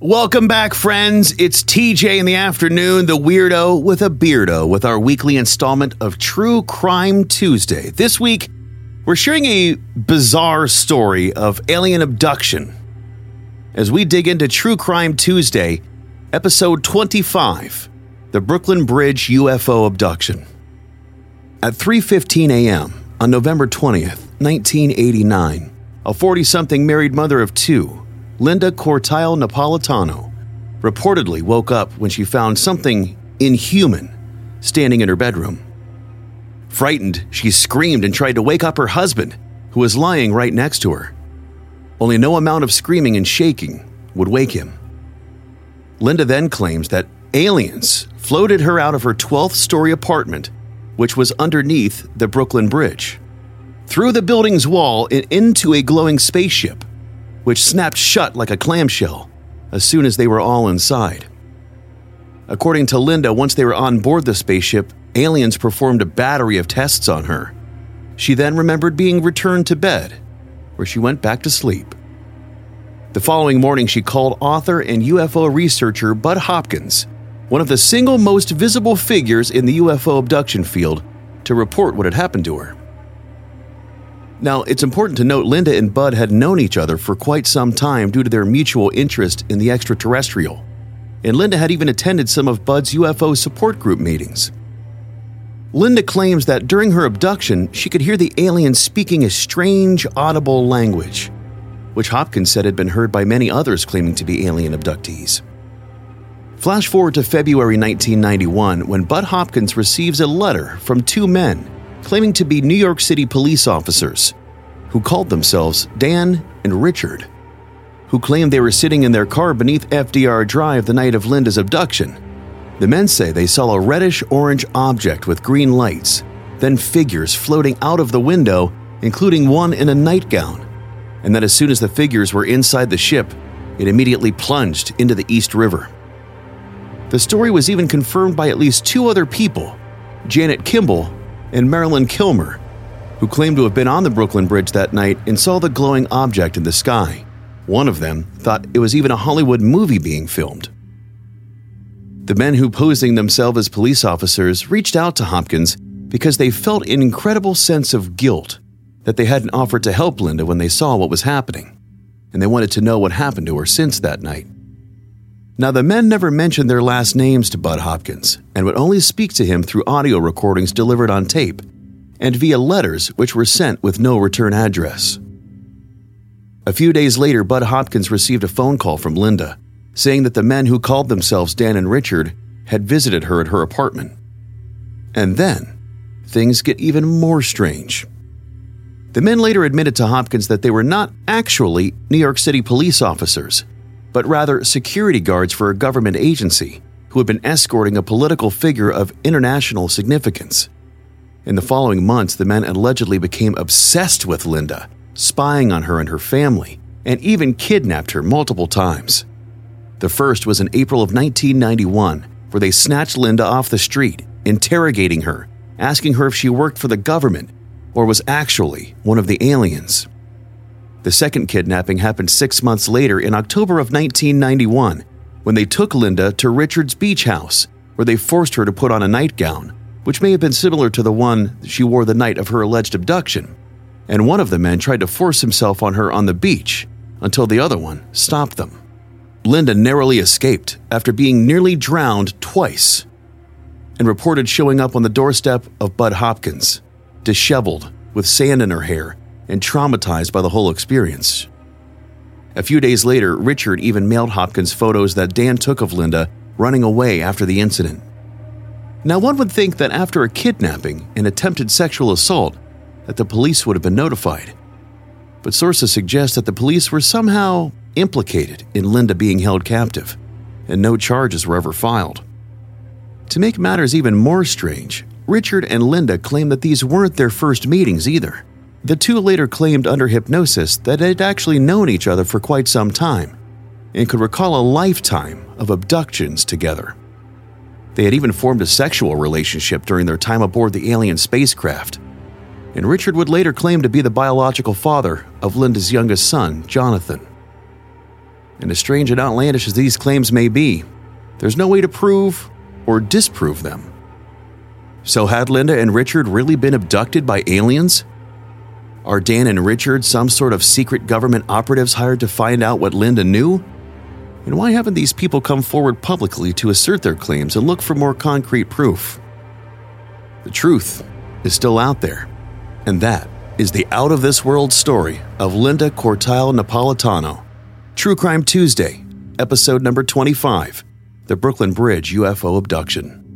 Welcome back, friends. It's TJ in the afternoon, the weirdo with a beardo, with our weekly installment of True Crime Tuesday. This week, we're sharing a bizarre story of alien abduction. As we dig into True Crime Tuesday, episode 25, the Brooklyn Bridge UFO abduction. At 3:15 a.m. on November 20th, 1989, a 40-something married mother of 2 Linda Cortile Napolitano reportedly woke up when she found something inhuman standing in her bedroom. Frightened, she screamed and tried to wake up her husband, who was lying right next to her. Only no amount of screaming and shaking would wake him. Linda then claims that aliens floated her out of her 12th story apartment, which was underneath the Brooklyn Bridge, through the building's wall and into a glowing spaceship which snapped shut like a clamshell as soon as they were all inside. According to Linda, once they were on board the spaceship, aliens performed a battery of tests on her. She then remembered being returned to bed, where she went back to sleep. The following morning, she called author and UFO researcher Budd Hopkins, one of the single most visible figures in the UFO abduction field, to report what had happened to her. Now, it's important to note Linda and Budd had known each other for quite some time due to their mutual interest in the extraterrestrial, and Linda had even attended some of Budd's UFO support group meetings. Linda claims that during her abduction, she could hear the aliens speaking a strange, audible language, which Hopkins said had been heard by many others claiming to be alien abductees. Flash forward to February 1991 when Budd Hopkins receives a letter from two men claiming to be New York City police officers who called themselves Dan and Richard, who claimed they were sitting in their car beneath FDR Drive the night of Linda's abduction. The men say they saw a reddish orange object with green lights, then figures floating out of the window, including one in a nightgown, and that as soon as the figures were inside the ship, it immediately plunged into the East River. The story was even confirmed by at least two other people Janet Kimball and Marilyn Kilmer, who claimed to have been on the Brooklyn Bridge that night and saw the glowing object in the sky. One of them thought it was even a Hollywood movie being filmed. The men who posing themselves as police officers reached out to Hopkins because they felt an incredible sense of guilt that they hadn't offered to help Linda when they saw what was happening, and they wanted to know what happened to her since that night. Now, the men never mentioned their last names to Budd Hopkins and would only speak to him through audio recordings delivered on tape and via letters which were sent with no return address. A few days later, Budd Hopkins received a phone call from Linda saying that the men who called themselves Dan and Richard had visited her at her apartment. And then, things get even more strange. The men later admitted to Hopkins that they were not actually New York City police officers but rather security guards for a government agency who had been escorting a political figure of international significance. In the following months, the men allegedly became obsessed with Linda, spying on her and her family, and even kidnapped her multiple times. The first was in April of 1991, where they snatched Linda off the street, interrogating her, asking her if she worked for the government or was actually one of the aliens. The second kidnapping happened six months later in October of 1991 when they took Linda to Richard's beach house, where they forced her to put on a nightgown, which may have been similar to the one she wore the night of her alleged abduction. And one of the men tried to force himself on her on the beach until the other one stopped them. Linda narrowly escaped after being nearly drowned twice and reported showing up on the doorstep of Budd Hopkins, disheveled, with sand in her hair and traumatized by the whole experience. A few days later, Richard even mailed Hopkins photos that Dan took of Linda running away after the incident. Now, one would think that after a kidnapping and attempted sexual assault, that the police would have been notified. But sources suggest that the police were somehow implicated in Linda being held captive, and no charges were ever filed. To make matters even more strange, Richard and Linda claim that these weren't their first meetings either. The two later claimed under hypnosis that they'd actually known each other for quite some time and could recall a lifetime of abductions together. They had even formed a sexual relationship during their time aboard the alien spacecraft, and Richard would later claim to be the biological father of Linda's youngest son, Jonathan. And as strange and outlandish as these claims may be, there's no way to prove or disprove them. So, had Linda and Richard really been abducted by aliens? Are Dan and Richard some sort of secret government operatives hired to find out what Linda knew? And why haven't these people come forward publicly to assert their claims and look for more concrete proof? The truth is still out there, and that is the out of this world story of Linda Cortile Napolitano. True Crime Tuesday, episode number 25 The Brooklyn Bridge UFO Abduction.